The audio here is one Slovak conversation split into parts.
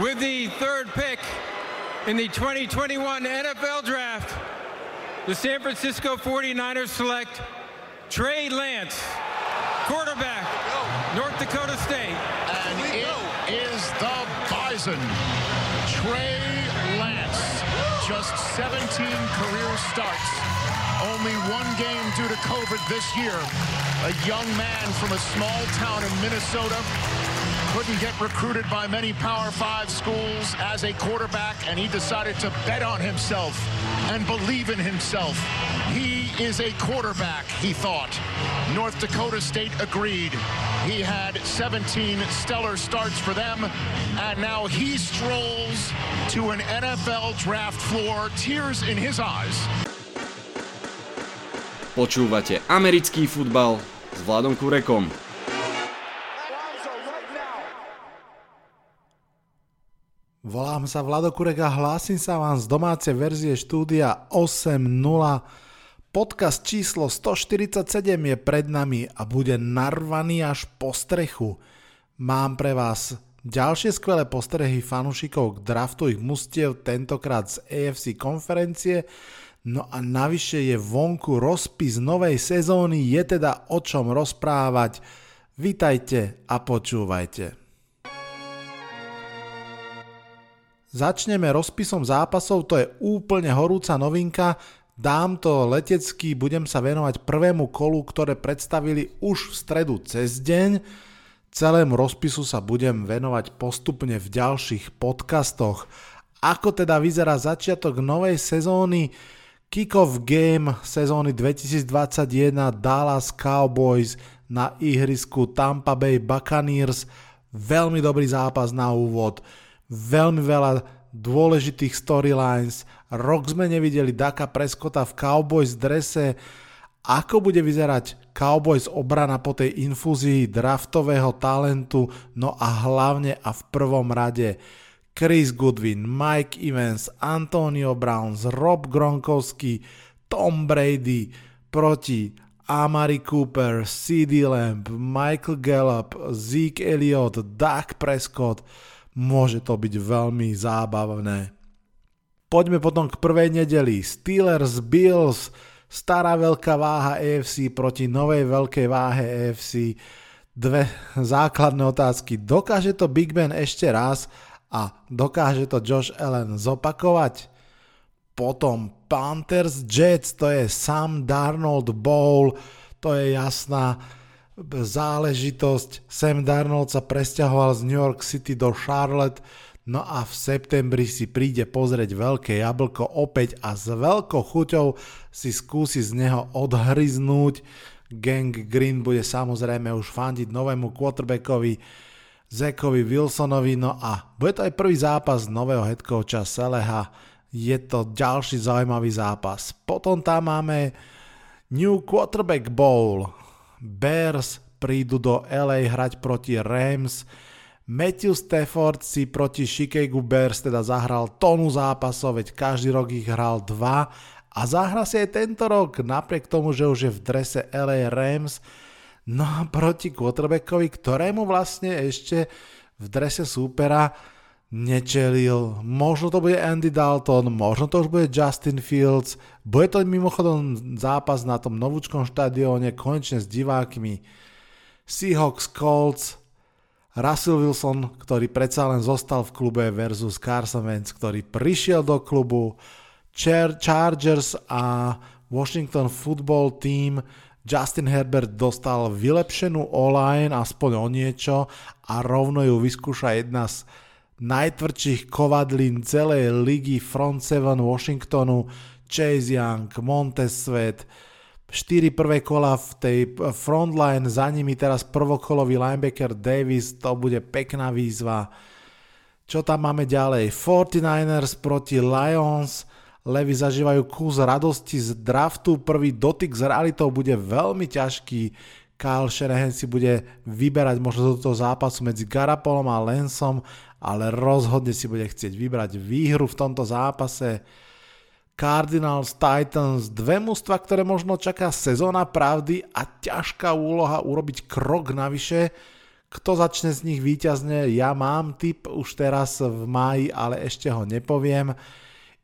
With the third pick in the 2021 NFL Draft, the San Francisco 49ers select Trey Lance, quarterback, North Dakota State. And it is the Bison, Trey Lance. Just 17 career starts. Only one game due to COVID this year. A young man from a small town in Minnesota couldn't get recruited by many Power Five schools as a quarterback, and he decided to bet on himself and believe in himself. He is a quarterback, he thought. North Dakota State agreed. He had 17 stellar starts for them, and now he strolls to an NFL draft floor, tears in his eyes. Počúvate americký futbal s Vladom Kurekom. Volám sa Vlado Kurek a hlásim sa vám z domácej verzie štúdia 8.0. Podcast číslo 147 je pred nami a bude narvaný až po strechu. Mám pre vás ďalšie skvelé postrehy fanúšikov k draftu ich mustiev, tentokrát z AFC konferencie. No a navyše je vonku rozpis novej sezóny, je teda o čom rozprávať. Vítajte a počúvajte. Začneme rozpisom zápasov, to je úplne horúca novinka. Dám to letecky, budem sa venovať prvému kolu, ktoré predstavili už v stredu cez deň. Celému rozpisu sa budem venovať postupne v ďalších podcastoch. Ako teda vyzerá začiatok novej sezóny? Kick-off game sezóny 2021 Dallas Cowboys na ihrisku Tampa Bay Buccaneers. Veľmi dobrý zápas na úvod veľmi veľa dôležitých storylines. Rok sme nevideli Daka Prescotta v Cowboys drese. Ako bude vyzerať Cowboys obrana po tej infúzii draftového talentu, no a hlavne a v prvom rade Chris Goodwin, Mike Evans, Antonio Brown, Rob Gronkowski, Tom Brady proti Amari Cooper, CD Lamb, Michael Gallup, Zeke Elliott, Dak Prescott môže to byť veľmi zábavné. Poďme potom k prvej nedeli. Steelers Bills, stará veľká váha AFC proti novej veľkej váhe AFC. Dve základné otázky. Dokáže to Big Ben ešte raz a dokáže to Josh Allen zopakovať? Potom Panthers Jets, to je Sam Darnold Bowl, to je jasná záležitosť. Sam Darnold sa presťahoval z New York City do Charlotte, no a v septembri si príde pozrieť veľké jablko opäť a s veľkou chuťou si skúsi z neho odhryznúť. Gang Green bude samozrejme už fandiť novému quarterbackovi Zekovi Wilsonovi, no a bude to aj prvý zápas nového headcoacha Seleha. Je to ďalší zaujímavý zápas. Potom tam máme New Quarterback Bowl. Bears prídu do LA hrať proti Rams. Matthew Stafford si proti Chicago Bears teda zahral tonu zápasov, veď každý rok ich hral dva a zahra si aj tento rok, napriek tomu, že už je v drese LA Rams, no a proti quarterbackovi, ktorému vlastne ešte v drese súpera nečelil. Možno to bude Andy Dalton, možno to už bude Justin Fields. Bude to mimochodom zápas na tom novúčkom štadióne, konečne s divákmi. Seahawks Colts, Russell Wilson, ktorý predsa len zostal v klube versus Carson Wentz, ktorý prišiel do klubu, Char- Chargers a Washington Football Team Justin Herbert dostal vylepšenú online aspoň o niečo a rovno ju vyskúša jedna z najtvrdších kovadlín celej ligy Front 7 Washingtonu, Chase Young, Montez Sweat, 4 prvé kola v tej frontline, za nimi teraz prvokolový linebacker Davis, to bude pekná výzva. Čo tam máme ďalej? 49ers proti Lions, Levy zažívajú kus radosti z draftu, prvý dotyk s realitou bude veľmi ťažký, Kyle Shanahan si bude vyberať možno do toho zápasu medzi Garapolom a Lensom ale rozhodne si bude chcieť vybrať výhru v tomto zápase. Cardinals, Titans, dve mužstva, ktoré možno čaká sezóna pravdy a ťažká úloha urobiť krok navyše. Kto začne z nich víťazne? Ja mám tip už teraz v máji, ale ešte ho nepoviem.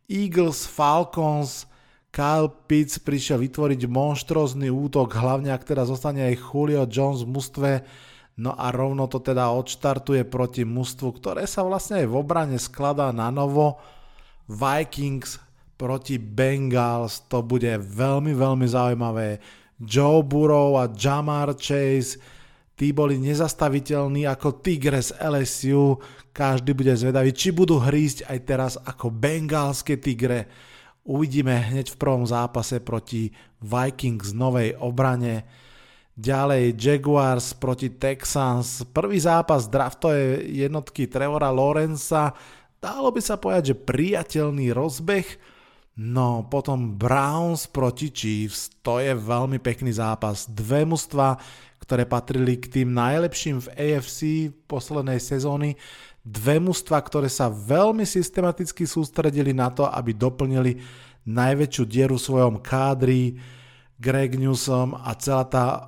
Eagles, Falcons, Kyle Pitts prišiel vytvoriť monštrózny útok, hlavne ak teda zostane aj Julio Jones v mústve, no a rovno to teda odštartuje proti mústvu, ktoré sa vlastne aj v obrane skladá na novo. Vikings proti Bengals, to bude veľmi, veľmi zaujímavé. Joe Burrow a Jamar Chase, tí boli nezastaviteľní ako Tigres LSU, každý bude zvedavý, či budú hrísť aj teraz ako bengalské Tigre. Uvidíme hneď v prvom zápase proti Vikings novej obrane. Ďalej Jaguars proti Texans. Prvý zápas draftové jednotky Trevora Lorenza. Dalo by sa povedať, že priateľný rozbeh. No potom Browns proti Chiefs, to je veľmi pekný zápas. Dve mužstva, ktoré patrili k tým najlepším v AFC poslednej sezóny. Dve mužstva, ktoré sa veľmi systematicky sústredili na to, aby doplnili najväčšiu dieru v svojom kádri. Greg Newsom a celá tá uh,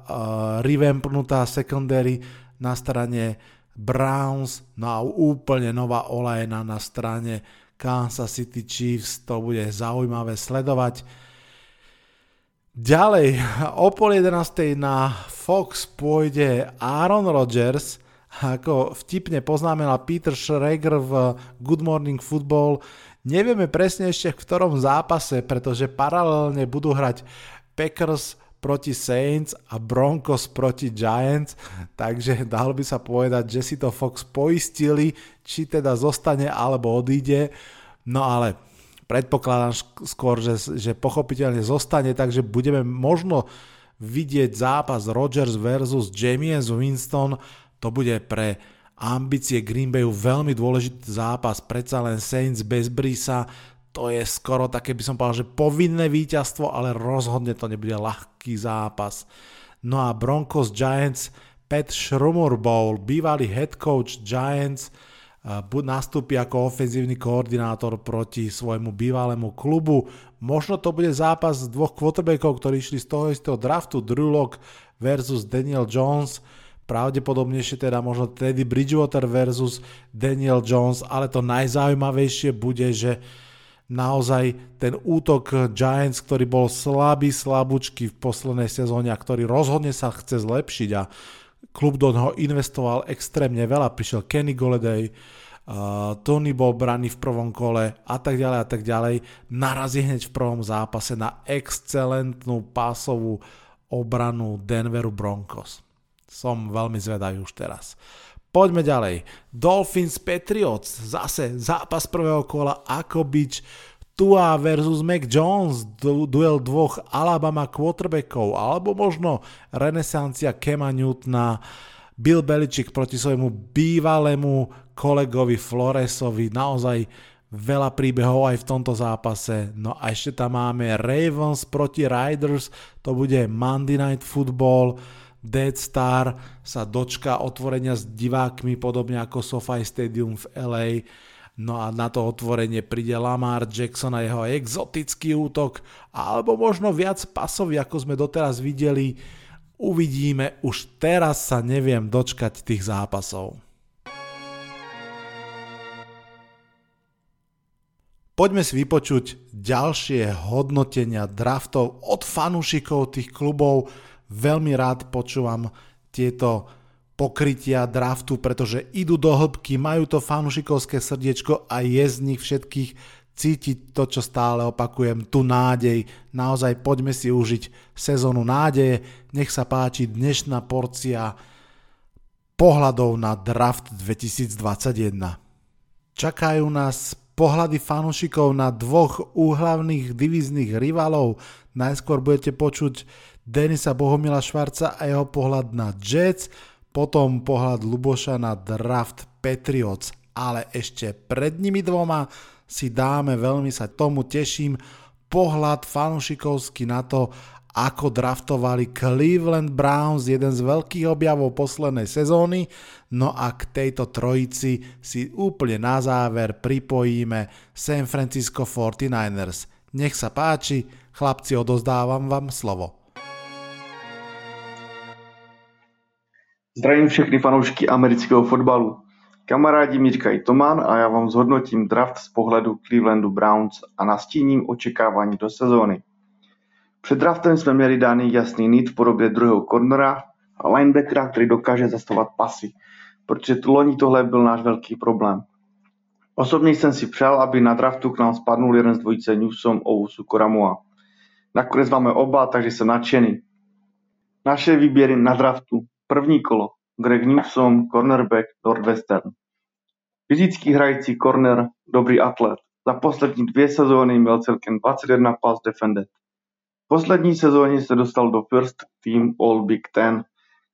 revampnutá secondary na strane Browns, no a úplne nová olajna na strane Kansas City Chiefs, to bude zaujímavé sledovať. Ďalej, o pol 11. na Fox pôjde Aaron Rodgers, ako vtipne poznámila Peter Schrager v Good Morning Football. Nevieme presne ešte v ktorom zápase, pretože paralelne budú hrať Packers proti Saints a Broncos proti Giants, takže dalo by sa povedať, že si to Fox poistili, či teda zostane alebo odíde, no ale predpokladám skôr, že, že pochopiteľne zostane, takže budeme možno vidieť zápas Rodgers versus James Winston, to bude pre ambície Green Bayu veľmi dôležitý zápas, predsa len Saints bez Brisa, to je skoro také by som povedal, že povinné víťazstvo, ale rozhodne to nebude ľahký zápas. No a Broncos Giants, Pat Shrumur Bowl, bývalý head coach Giants, buď nastúpi ako ofenzívny koordinátor proti svojmu bývalému klubu. Možno to bude zápas dvoch quarterbackov, ktorí išli z toho istého draftu, Drew Lock versus Daniel Jones, pravdepodobnejšie teda možno Teddy Bridgewater versus Daniel Jones, ale to najzaujímavejšie bude, že naozaj ten útok Giants, ktorý bol slabý, slabúčky v poslednej sezóne a ktorý rozhodne sa chce zlepšiť a klub do neho investoval extrémne veľa. Prišiel Kenny Goleday, uh, Tony bol braný v prvom kole a tak ďalej a tak ďalej. Narazí hneď v prvom zápase na excelentnú pásovú obranu Denveru Broncos. Som veľmi zvedavý už teraz. Poďme ďalej. Dolphins Patriots, zase zápas prvého kola, ako byč Tua versus Mac Jones, du- duel dvoch Alabama quarterbackov, alebo možno renesancia Kema Newtona, Bill Belichick proti svojmu bývalému kolegovi Floresovi, naozaj veľa príbehov aj v tomto zápase. No a ešte tam máme Ravens proti Riders, to bude Monday Night Football, Dead Star sa dočka otvorenia s divákmi podobne ako SoFi Stadium v LA. No a na to otvorenie príde Lamar Jackson a jeho exotický útok, alebo možno viac pasový, ako sme doteraz videli. Uvidíme, už teraz sa neviem dočkať tých zápasov. Poďme si vypočuť ďalšie hodnotenia draftov od fanúšikov tých klubov, Veľmi rád počúvam tieto pokrytia draftu, pretože idú do hĺbky, majú to fanúšikovské srdiečko a je z nich všetkých cítiť to, čo stále opakujem, tu nádej. Naozaj poďme si užiť sezónu nádeje. Nech sa páči dnešná porcia pohľadov na draft 2021. Čakajú nás pohľady fanúšikov na dvoch úhlavných divíznych rivalov. Najskôr budete počuť Denisa Bohumila Švarca a jeho pohľad na Jets, potom pohľad Luboša na draft Patriots, ale ešte pred nimi dvoma si dáme, veľmi sa tomu teším, pohľad fanúšikovský na to, ako draftovali Cleveland Browns, jeden z veľkých objavov poslednej sezóny. No a k tejto trojici si úplne na záver pripojíme San Francisco 49ers. Nech sa páči, chlapci, odozdávam vám slovo. Zdravím všechny fanoušky amerického fotbalu. Kamarádi mi říkají Toman a já vám zhodnotím draft z pohledu Clevelandu Browns a nastíním očekávání do sezóny. Před draftem jsme měli daný jasný nit v podobě druhého cornera a linebackera, který dokáže zastavovat pasy, protože tu loni tohle byl náš velký problém. Osobně jsem si přál, aby na draftu k nám spadnul jeden z dvojice Newsom Owusu Koramua. Nakonec máme oba, takže jsem nadšený. Naše výběry na draftu. První kolo. Greg Newsom, cornerback Northwestern. Fyzický hrající corner, dobrý atlet. Za poslední dvě sezóny měl celkem 21 pass defended. V poslední sezóně se dostal do first team All Big Ten,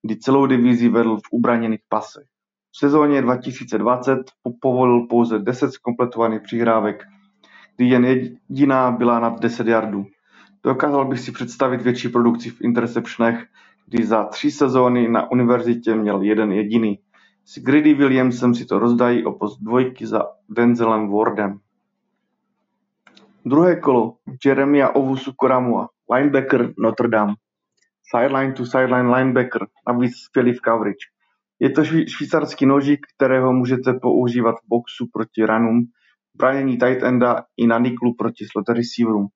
kdy celou divizi vedl v ubraněných pasech. V sezóně 2020 povolil pouze 10 zkompletovaných přihrávek, kdy jen jediná byla nad 10 yardů. Dokázal bych si představit větší produkci v interceptionech, kdy za tři sezóny na univerzitě měl jeden jediný. S Grady Williamsem si to rozdají o post dvojky za Denzelem Wardem. Druhé kolo Jeremia Ovusu Koramua, linebacker Notre Dame. Sideline to sideline linebacker, navíc skvělý v coverage. Je to švýcarský nožík, kterého můžete používat v boxu proti ranům, bránění tight enda i na niklu proti slot receiverům.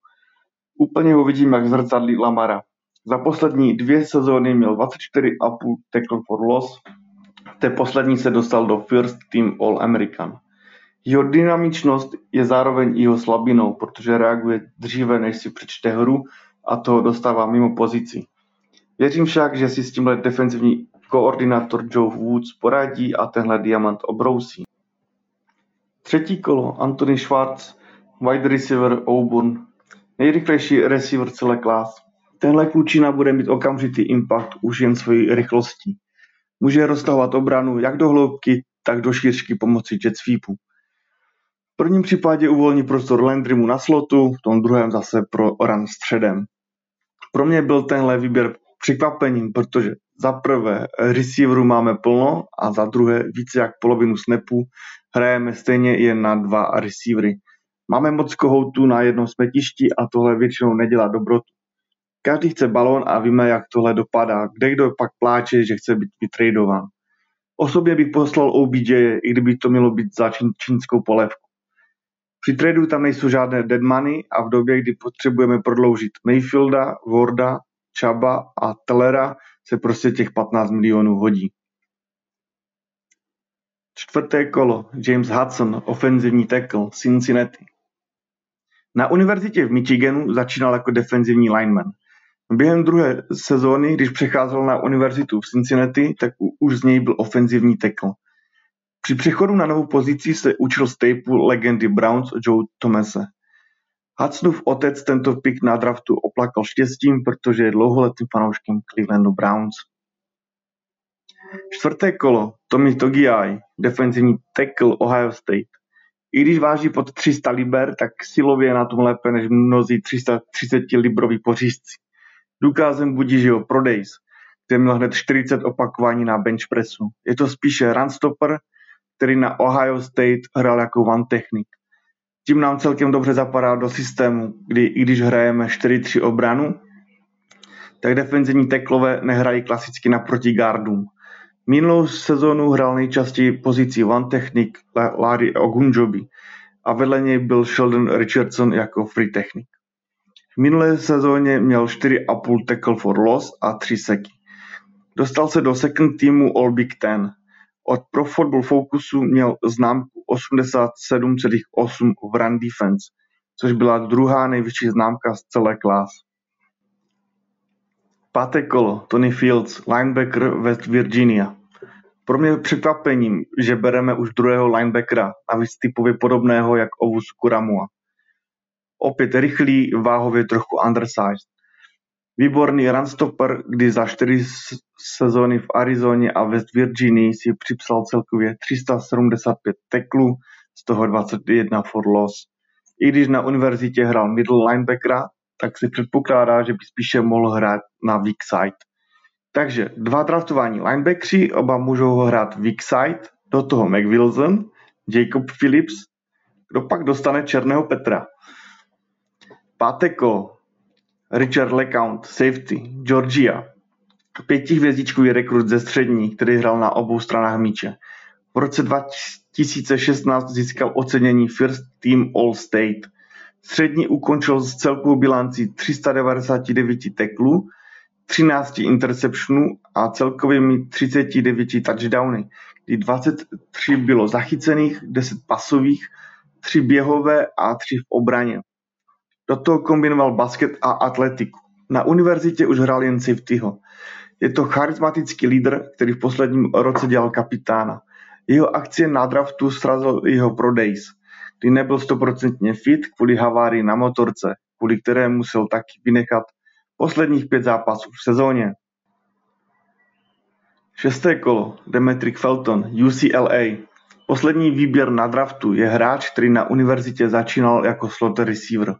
Úplně ho vidím jak zrcadlí Lamara. Za poslední dvě sezóny měl 24,5 tackle for loss, v té poslední se dostal do First Team All-American. Jeho dynamičnost je zároveň jeho slabinou, protože reaguje dříve, než si přečte hru a to dostává mimo pozici. Věřím však, že si s tímhle defenzivní koordinátor Joe Woods poradí a tenhle diamant obrousí. Třetí kolo Anthony Schwartz, wide receiver Auburn, nejrychlejší receiver celé klas. Tenhle klučina bude mít okamžitý impact už jen svojí rychlostí. Může roztahovat obranu jak do hloubky, tak do šířky pomocí jet sweepu. V prvním případě uvolní prostor Landrymu na slotu, v tom druhém zase pro run středem. Pro mě byl tenhle výběr překvapením, protože za prvé receiverů máme plno a za druhé více jak polovinu snapů hrajeme stejně jen na dva receivery. Máme moc kohoutů na jednom smetišti a tohle většinou nedělá dobrotu. Každý chce balón a víme, jak tohle dopadá. Kde kdo pak pláče, že chce být vytradován. Osobně bych poslal OBJ, i kdyby to mělo být za čín, čínskou polevku. Při tradu tam nejsou žádné dead money a v době, kdy potřebujeme prodloužit Mayfielda, Warda, Chaba a Tellera, se prostě těch 15 milionů hodí. Čtvrté kolo James Hudson, ofenzivní tackle Cincinnati. Na univerzitě v Michiganu začínal jako defenzivní lineman. Během druhé sezóny, když přecházel na univerzitu v Cincinnati, tak už z něj byl ofenzivní tackle. Při přechodu na novou pozici se učil stejpu legendy Browns Joe Thomase. Hudsonův otec tento pick na draftu oplakal štěstím, protože je dlouholetým fanouškem Clevelandu Browns. Čtvrté kolo Tommy Togiai, defenzivní tackle Ohio State. I když váží pod 300 liber, tak silově je na tom lépe než mnozí 330 libroví pořízci. Důkazem budí, že jeho prodejs, který měl hned 40 opakování na bench pressu. Je to spíše runstopper, který na Ohio State hrál jako one technik. Tím nám celkem dobře zapadá do systému, kdy i když hrajeme 4-3 obranu, tak defenzivní teklové nehrají klasicky naproti guardům. Minulou sezónu hrál nejčastěji pozici one technik Larry Ogunjobi a vedle něj byl Sheldon Richardson jako free technik. V minulé sezóně měl 4,5 tackle for loss a 3 seky. Dostal se do second teamu All Big Ten. Od Pro Football Focusu měl známku 87,8 v run defense, což byla druhá nejvyšší známka z celé klas. Páté kolo Tony Fields, linebacker West Virginia. Pro mě překvapením, že bereme už druhého linebackera, navíc typově podobného jak Ovus Kuramua. Opět rychlý, váhově trochu undersized. Výborný runstopper, kdy za čtyři sezóny v Arizoně a West Virginii si připsal celkově 375 teklů, z toho 21 for loss. I když na univerzitě hrál middle linebackera, tak se předpokládá, že by spíše mohl hrát na weak side. Takže dva draftování linebackři, oba můžou ho hrát weak side, do toho McWilson, Jacob Phillips, kdo pak dostane Černého Petra. Páté kolo, Richard LeCount, safety, Georgia. pětihvězdičkový rekrut ze střední, který hrál na obou stranách míče. V roce 2016 získal ocenění First Team All State. Střední ukončil s celkovou bilancí 399 teklů, 13 interceptionů a celkovými 39 touchdowny, kdy 23 bylo zachycených, 10 pasových, 3 běhové a 3 v obraně. Do toho kombinoval basket a atletiku. Na univerzitě už hrál jen safetyho. Je to charismatický lídr, který v posledním roce dělal kapitána. Jeho akcie na draftu srazil jeho prodej, kdy nebyl stoprocentně fit kvůli havárii na motorce, kvůli které musel taky vynechat posledních pět zápasů v sezóně. Šesté kolo, Demetric Felton, UCLA. Poslední výběr na draftu je hráč, který na univerzitě začínal jako slot receiver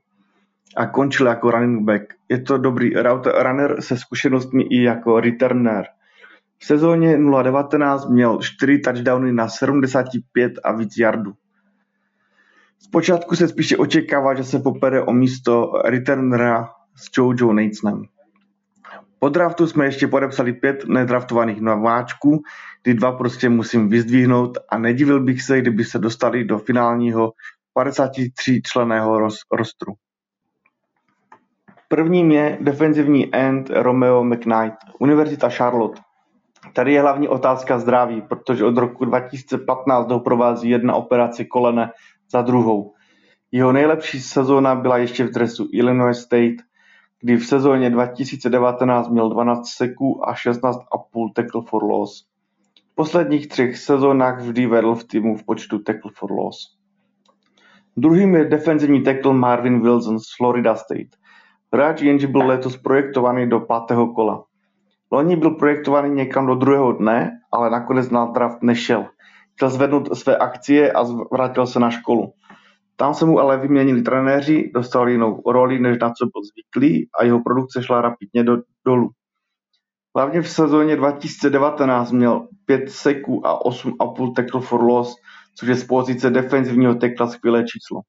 a končil jako running back. Je to dobrý runner se zkušenostmi i jako returner. V sezóně 2019 měl 4 touchdowny na 75 a víc yardů. Zpočátku se spíše očekává, že se popere o místo returnera s Jojo Natesonem. Po draftu jsme ještě podepsali pět nedraftovaných nováčků, kdy dva prostě musím vyzdvihnout a nedivil bych se, kdyby se dostali do finálního 53 členého rostru. Prvním je defenzivní end Romeo McKnight, Univerzita Charlotte. Tady je hlavní otázka zdraví, protože od roku 2015 doprovází jedna operace kolene za druhou. Jeho nejlepší sezóna byla ještě v dresu Illinois State, kdy v sezóně 2019 měl 12 seků a 16,5 tackle for loss. V posledních třech sezónách vždy vedl v týmu v počtu tackle for loss. Druhým je defenzivní tackle Marvin Wilson z Florida State. Hráč jenže byl letos projektovaný do pátého kola. Loni byl projektovaný někam do druhého dne, ale nakonec na draft nešel. Chtěl zvednout své akcie a vrátil se na školu. Tam se mu ale vyměnili trenéři, dostal jinou roli, než na co byl zvyklý a jeho produkce šla rapidně do, dolů. Hlavně v sezóně 2019 měl 5 seků a 8,5 tackle for loss, což je z pozice defenzivního tekla skvělé číslo.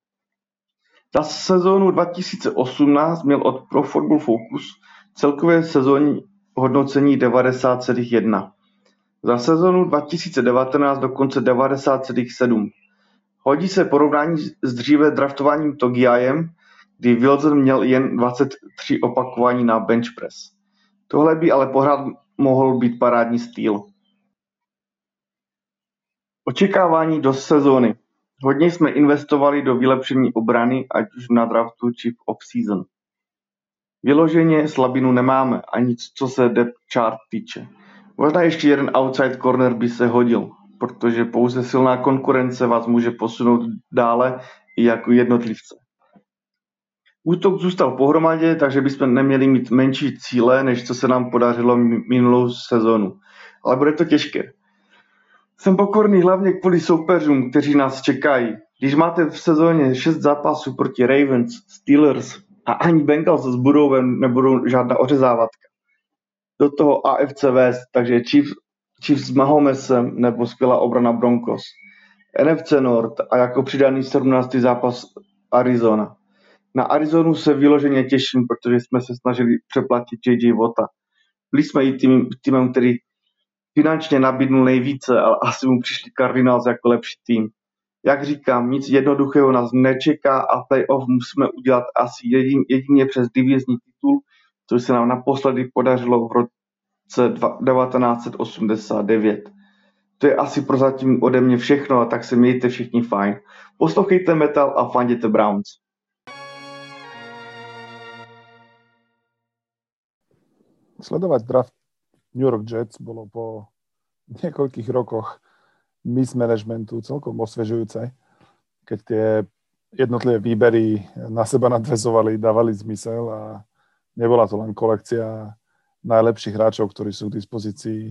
Za sezónu 2018 měl od Pro Football Focus celkové sezónní hodnocení 90,1. Za sezónu 2019 dokonce 90,7. Hodí se porovnání s dříve draftováním Togiajem, kdy Wilson měl jen 23 opakování na bench press. Tohle by ale pořád mohl být parádní styl. Očekávání do sezóny. Hodně jsme investovali do vylepšení obrany, ať už na draftu či v off-season. Vyloženě slabinu nemáme, ani co se depth chart týče. Možná ještě jeden outside corner by se hodil, protože pouze silná konkurence vás může posunout dále i jako jednotlivce. Útok zůstal pohromadě, takže bychom neměli mít menší cíle, než co se nám podařilo minulou sezonu. Ale bude to těžké. Jsem pokorný hlavně kvůli soupeřům, kteří nás čekají. Když máte v sezóně 6 zápasů proti Ravens, Steelers a ani Bengals s Budovem nebudou žádná ořezávatka. Do toho AFC West, takže Chiefs, Chiefs s Mahomesem nebo skvělá obrana Broncos. NFC North a jako přidaný 17. zápas Arizona. Na Arizonu se vyloženě těším, protože jsme se snažili přeplatit JJ Vota. Byli jsme i tým, týmem, který finančně nabídnul nejvíce, ale asi mu přišli Cardinals jako lepší tým. Jak říkám, nic jednoduchého nás nečeká a playoff musíme udělat asi jedin, jedině přes divizní titul, což se nám naposledy podařilo v roce 1989. To je asi prozatím ode mě všechno a tak se mějte všichni fajn. Poslouchejte metal a fanděte Browns. Sledovať draft New York Jets bolo po niekoľkých rokoch mismanagementu celkom osvežujúce, keď tie jednotlivé výbery na seba nadvezovali, dávali zmysel a nebola to len kolekcia najlepších hráčov, ktorí sú k dispozícii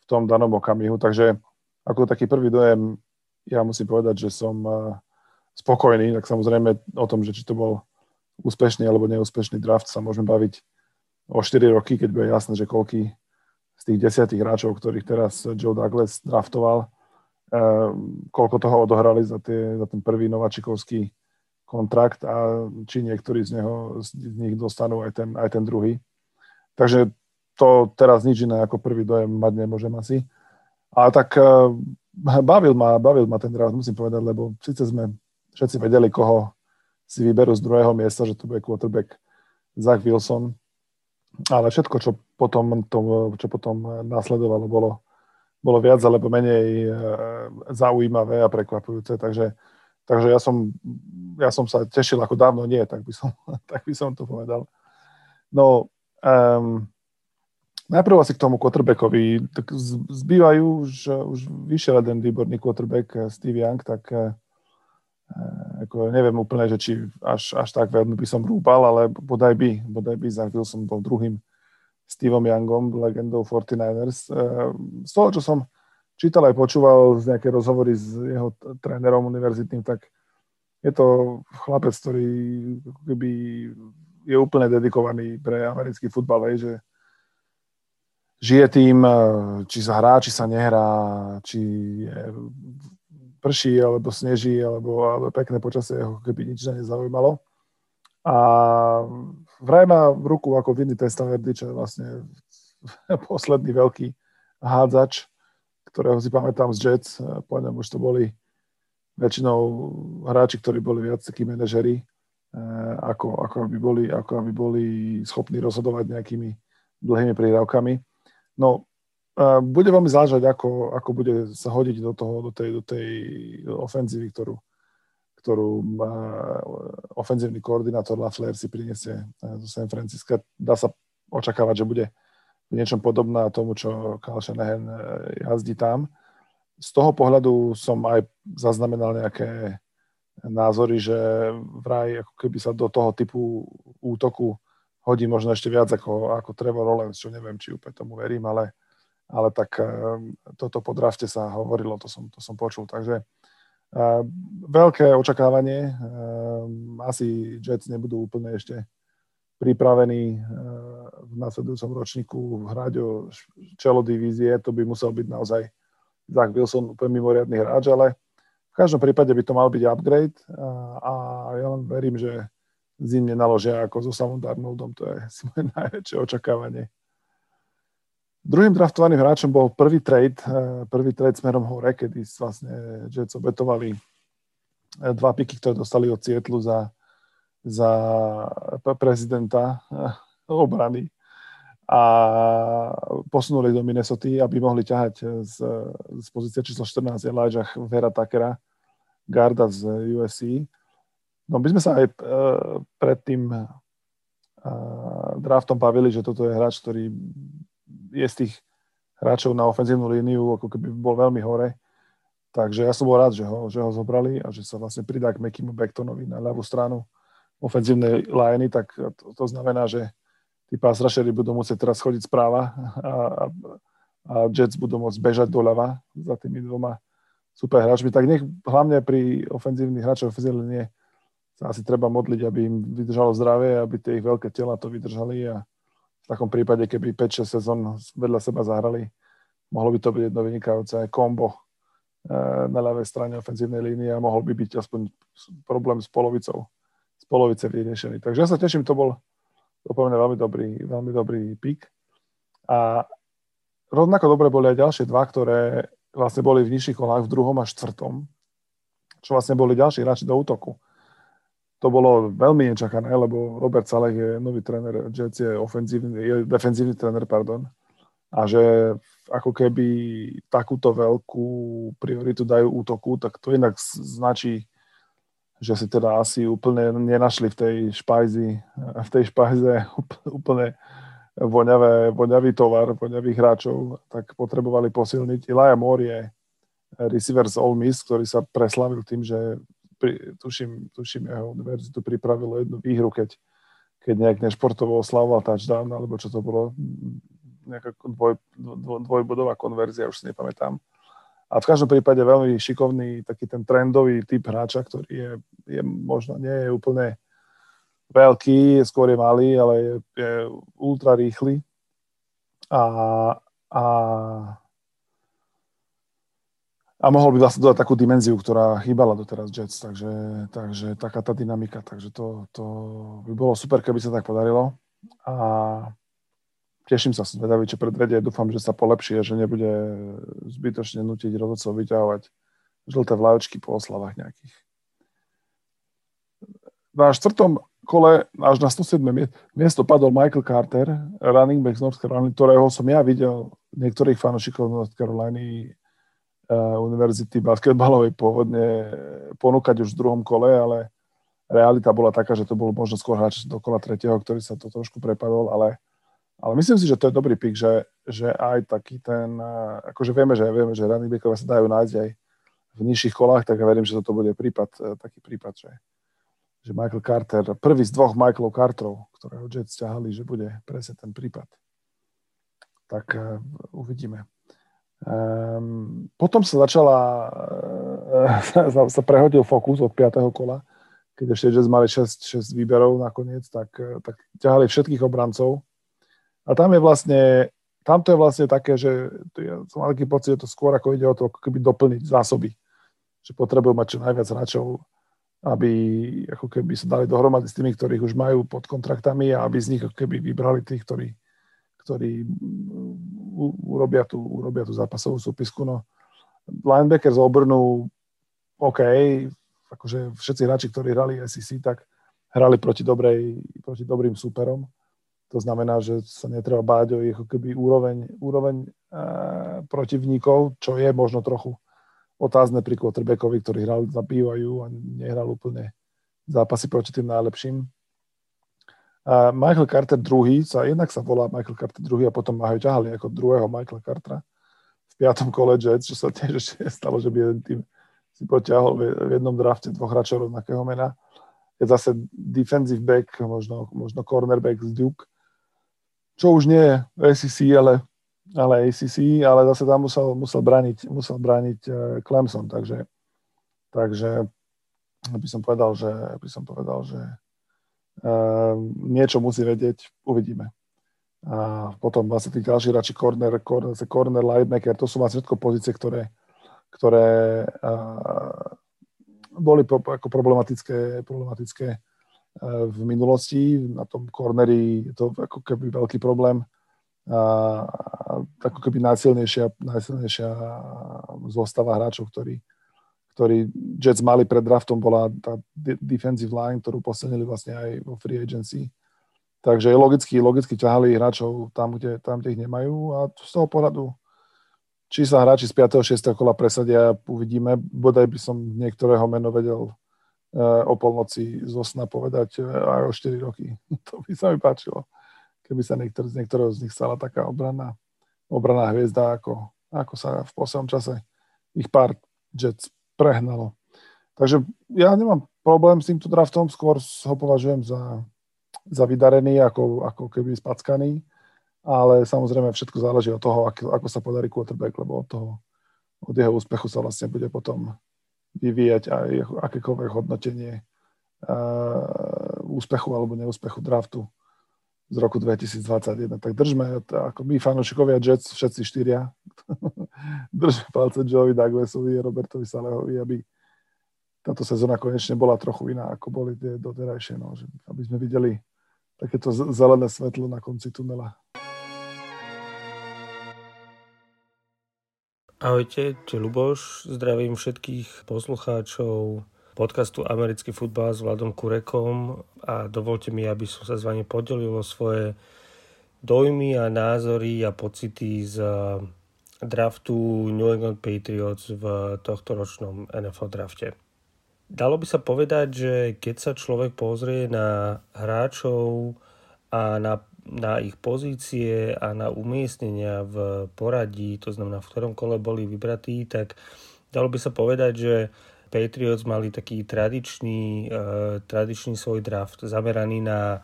v tom danom okamihu. Takže ako taký prvý dojem, ja musím povedať, že som eh, spokojný, tak samozrejme o tom, že či to bol úspešný alebo neúspešný draft sa môžeme baviť o 4 roky, keď bude jasné, že koľký z tých desiatých hráčov, ktorých teraz Joe Douglas draftoval, eh, koľko toho odohrali za, tie, za ten prvý nováčikovský kontrakt a či niektorí z, neho, z nich dostanú aj ten, aj ten druhý. Takže to teraz nič iné ako prvý dojem mať nemôžem asi. A tak uh, bavil ma, bavil ma ten draft, musím povedať, lebo síce sme všetci vedeli, koho si vyberú z druhého miesta, že to bude quarterback Zach Wilson, ale všetko, čo potom, to, čo potom následovalo, bolo, bolo viac alebo menej uh, zaujímavé a prekvapujúce, takže, takže ja, som, ja som sa tešil ako dávno nie, tak by som, tak by som to povedal. No, um, Najprv asi k tomu quarterbackovi. Tak zbývajú už, už vyšiel jeden výborný quarterback eh, Steve Young, tak eh, ako neviem úplne, že či až, až tak veľmi by som rúbal, ale bodaj by, bodaj by Zach Wilson bol druhým Steveom Youngom, legendou 49ers. Z toho, čo som čítal aj počúval z nejaké rozhovory s jeho trénerom univerzitným, tak je to chlapec, ktorý keby je úplne dedikovaný pre americký futbal, že žije tým, e, či sa hrá, či sa nehrá, či je, prší, alebo sneží, alebo, alebo pekné počasie, ako keby nič nezaujímalo. A vraj má v ruku ako Vinny Testaverde, čo je vlastne posledný veľký hádzač, ktorého si pamätám z Jets. Po už to boli väčšinou hráči, ktorí boli viac takí manažeri, e, ako, ako, aby boli, ako aby boli schopní rozhodovať nejakými dlhými prídavkami. No, bude veľmi záležať, ako, ako bude sa hodiť do, toho, do, tej, do tej ofenzívy, ktorú, ktorú ofenzívny koordinátor LaFleur si priniesie zo San Francisca. Dá sa očakávať, že bude v niečom podobná tomu, čo Kyle Shanahan e, jazdí tam. Z toho pohľadu som aj zaznamenal nejaké názory, že vraj ako keby sa do toho typu útoku hodí možno ešte viac ako, ako Trevor Lawrence, čo neviem, či úplne tomu verím, ale, ale tak uh, toto po drafte sa hovorilo, to som, to som počul. Takže uh, veľké očakávanie. Uh, asi Jets nebudú úplne ešte pripravení v nasledujúcom ročníku hrať o čelo divízie. To by musel byť naozaj Zach Wilson úplne mimoriadný hráč, ale v každom prípade by to mal byť upgrade a, ja len verím, že s ním nenaložia ako so samom Darnoldom, to je moje najväčšie očakávanie. Druhým draftovaným hráčom bol prvý trade, eh, prvý trade smerom hore, kedy vlastne Jets obetovali eh, dva piky, ktoré dostali od Sietlu za, za prezidenta eh, obrany. A posunuli do Minnesota, aby mohli ťahať z, z pozície číslo 14 Elijah Vera Takera, garda z USC No my sme sa aj pred tým draftom bavili, že toto je hráč, ktorý je z tých hráčov na ofenzívnu líniu, ako keby bol veľmi hore. Takže ja som bol rád, že ho, že ho zobrali a že sa vlastne pridá k Mekimu Bektonovi na ľavú stranu ofenzívnej liney, tak to, to znamená, že tí pass budú musieť teraz chodiť správa a, a, a Jets budú môcť bežať doľava za tými dvoma super hráčmi. Tak nech hlavne pri ofenzívnych hráčoch ofenzívnej linie sa asi treba modliť, aby im vydržalo zdravie, aby tie ich veľké tela to vydržali a v takom prípade, keby 5-6 sezón vedľa seba zahrali, mohlo by to byť jedno vynikajúce kombo eh, na ľavej strane ofenzívnej línie a mohol by byť aspoň problém s polovicou, z polovice vyriešený. Takže ja sa teším, to bol úplne veľmi dobrý, veľmi dobrý pík. A rovnako dobre boli aj ďalšie dva, ktoré vlastne boli v nižších kolách v druhom a štvrtom, čo vlastne boli ďalší hráči do útoku to bolo veľmi nečakané, lebo Robert Saleh je nový tréner Jets, je, ofenzívny, je defenzívny tréner, pardon. A že ako keby takúto veľkú prioritu dajú útoku, tak to inak značí, že si teda asi úplne nenašli v tej špajzi, v tej špajze úplne voňavé, voňavý tovar, voňavých hráčov, tak potrebovali posilniť. Ilaja Moore je receiver z Ole Miss, ktorý sa preslavil tým, že pri, tuším, tuším, jeho univerzitu pripravilo jednu výhru, keď, keď nejak nešportovo oslavoval touchdown, alebo čo to bolo, nejaká dvoj, dvoj, dvojbodová konverzia, už si nepamätám. A v každom prípade veľmi šikovný, taký ten trendový typ hráča, ktorý je, je možno nie je úplne veľký, skôr je malý, ale je, je ultra rýchly. A, a a mohol by vlastne dodať takú dimenziu, ktorá chýbala doteraz Jets, takže, takže taká tá dynamika, takže to, to by bolo super, keby sa tak podarilo. A teším sa, zvedavý, čo predvedie. Dúfam, že sa polepší a že nebude zbytočne nutiť rozhodcov vyťahovať žlté vlajočky po oslavách nejakých. Na štvrtom kole až na 107. miesto padol Michael Carter, running back z North Carolina, ktorého som ja videl niektorých fanúšikov North Caroliny univerzity basketbalovej pôvodne ponúkať už v druhom kole, ale realita bola taká, že to bol možno skôr hráč do kola tretieho, ktorý sa to trošku prepadol, ale ale myslím si, že to je dobrý pik, že, že aj taký ten, akože vieme, že, vieme, že running backové sa dajú nájsť aj v nižších kolách, tak ja verím, že toto bude prípad, taký prípad, že, že Michael Carter, prvý z dvoch Michaelov Carterov, ktorého Jets ťahali, že bude presne ten prípad. Tak uvidíme. Um, potom sa začala, uh, sa, prehodil fokus od 5. kola, keď ešte Jets mali 6, 6 výberov nakoniec, tak, tak ťahali všetkých obrancov, a tam je vlastne, tam to je vlastne také, že ja som mal taký pocit, že to skôr ako ide o to, ako keby doplniť zásoby. Že potrebujú mať čo najviac hráčov, aby ako keby sa dali dohromady s tými, ktorých už majú pod kontraktami a aby z nich ako keby vybrali tých, ktorí, ktorí urobia tú, urobia tú zápasovú súpisku. No, linebacker z Obrnu, OK, akože všetci hráči, ktorí hrali SEC, tak hrali proti, dobrej, proti dobrým superom to znamená, že sa netreba báť o ich keby úroveň, úroveň e, protivníkov, čo je možno trochu otázne pri quarterbackovi, ktorý hral za BYU a nehral úplne zápasy proti tým najlepším. A Michael Carter druhý, sa, jednak sa volá Michael Carter druhý a potom ho ťahali ako druhého Michaela Cartera v piatom kole čo sa tiež ešte stalo, že by jeden tým si potiahol v jednom drafte dvoch hráčov rovnakého mena. Je zase defensive back, možno, možno cornerback z Duke čo už nie je SEC, ale, ale ACC, ale zase tam musel, musel brániť, musel brániť uh, Clemson, takže, takže by som povedal, že, by som povedal, že niečo musí vedieť, uvidíme. A potom vlastne tí ďalší hráči, corner, corner, corner, linebacker, to sú vlastne všetko pozície, ktoré, ktoré boli po, ako problematické, problematické v minulosti. Na tom corneri je to ako keby veľký problém. A, ako keby najsilnejšia, najsilnejšia zostava hráčov, ktorí, ktorí Jets mali pred draftom, bola tá defensive line, ktorú posilnili vlastne aj vo free agency. Takže logicky, logicky ťahali hráčov tam kde, tam, kde ich nemajú a z toho pohľadu či sa hráči z 5. 6. kola presadia, uvidíme. Bodaj by som niektorého meno vedel o polnoci zo sna povedať e, aj o 4 roky. To by sa mi páčilo, keby sa niektor, z niektorého z nich stala taká obraná, obraná hviezda, ako, ako sa v poslednom čase ich pár Jets prehnalo. Takže ja nemám problém s týmto draftom, skôr ho považujem za, za vydarený, ako, ako keby spackaný, ale samozrejme všetko záleží od toho, ako, ako sa podarí quarterback, lebo od toho, od jeho úspechu sa vlastne bude potom vyvíjať aj akékoľvek hodnotenie úspechu alebo neúspechu draftu z roku 2021. Tak držme, ako my fanúšikovia Jets, všetci štyria, držme palce Joey Douglasovi a Robertovi Salehovi, aby táto sezóna konečne bola trochu iná, ako boli tie doterajšie, no, že aby sme videli takéto zelené svetlo na konci tunela. Ahojte, tu Luboš. Zdravím všetkých poslucháčov podcastu Americký futbal s Vladom Kurekom a dovolte mi, aby som sa s vami podelil o svoje dojmy a názory a pocity z draftu New England Patriots v tohto ročnom NFL drafte. Dalo by sa povedať, že keď sa človek pozrie na hráčov a na na ich pozície a na umiestnenia v poradí, to znamená v ktorom kole boli vybratí, tak dalo by sa povedať, že Patriots mali taký tradičný, uh, tradičný svoj draft zameraný na,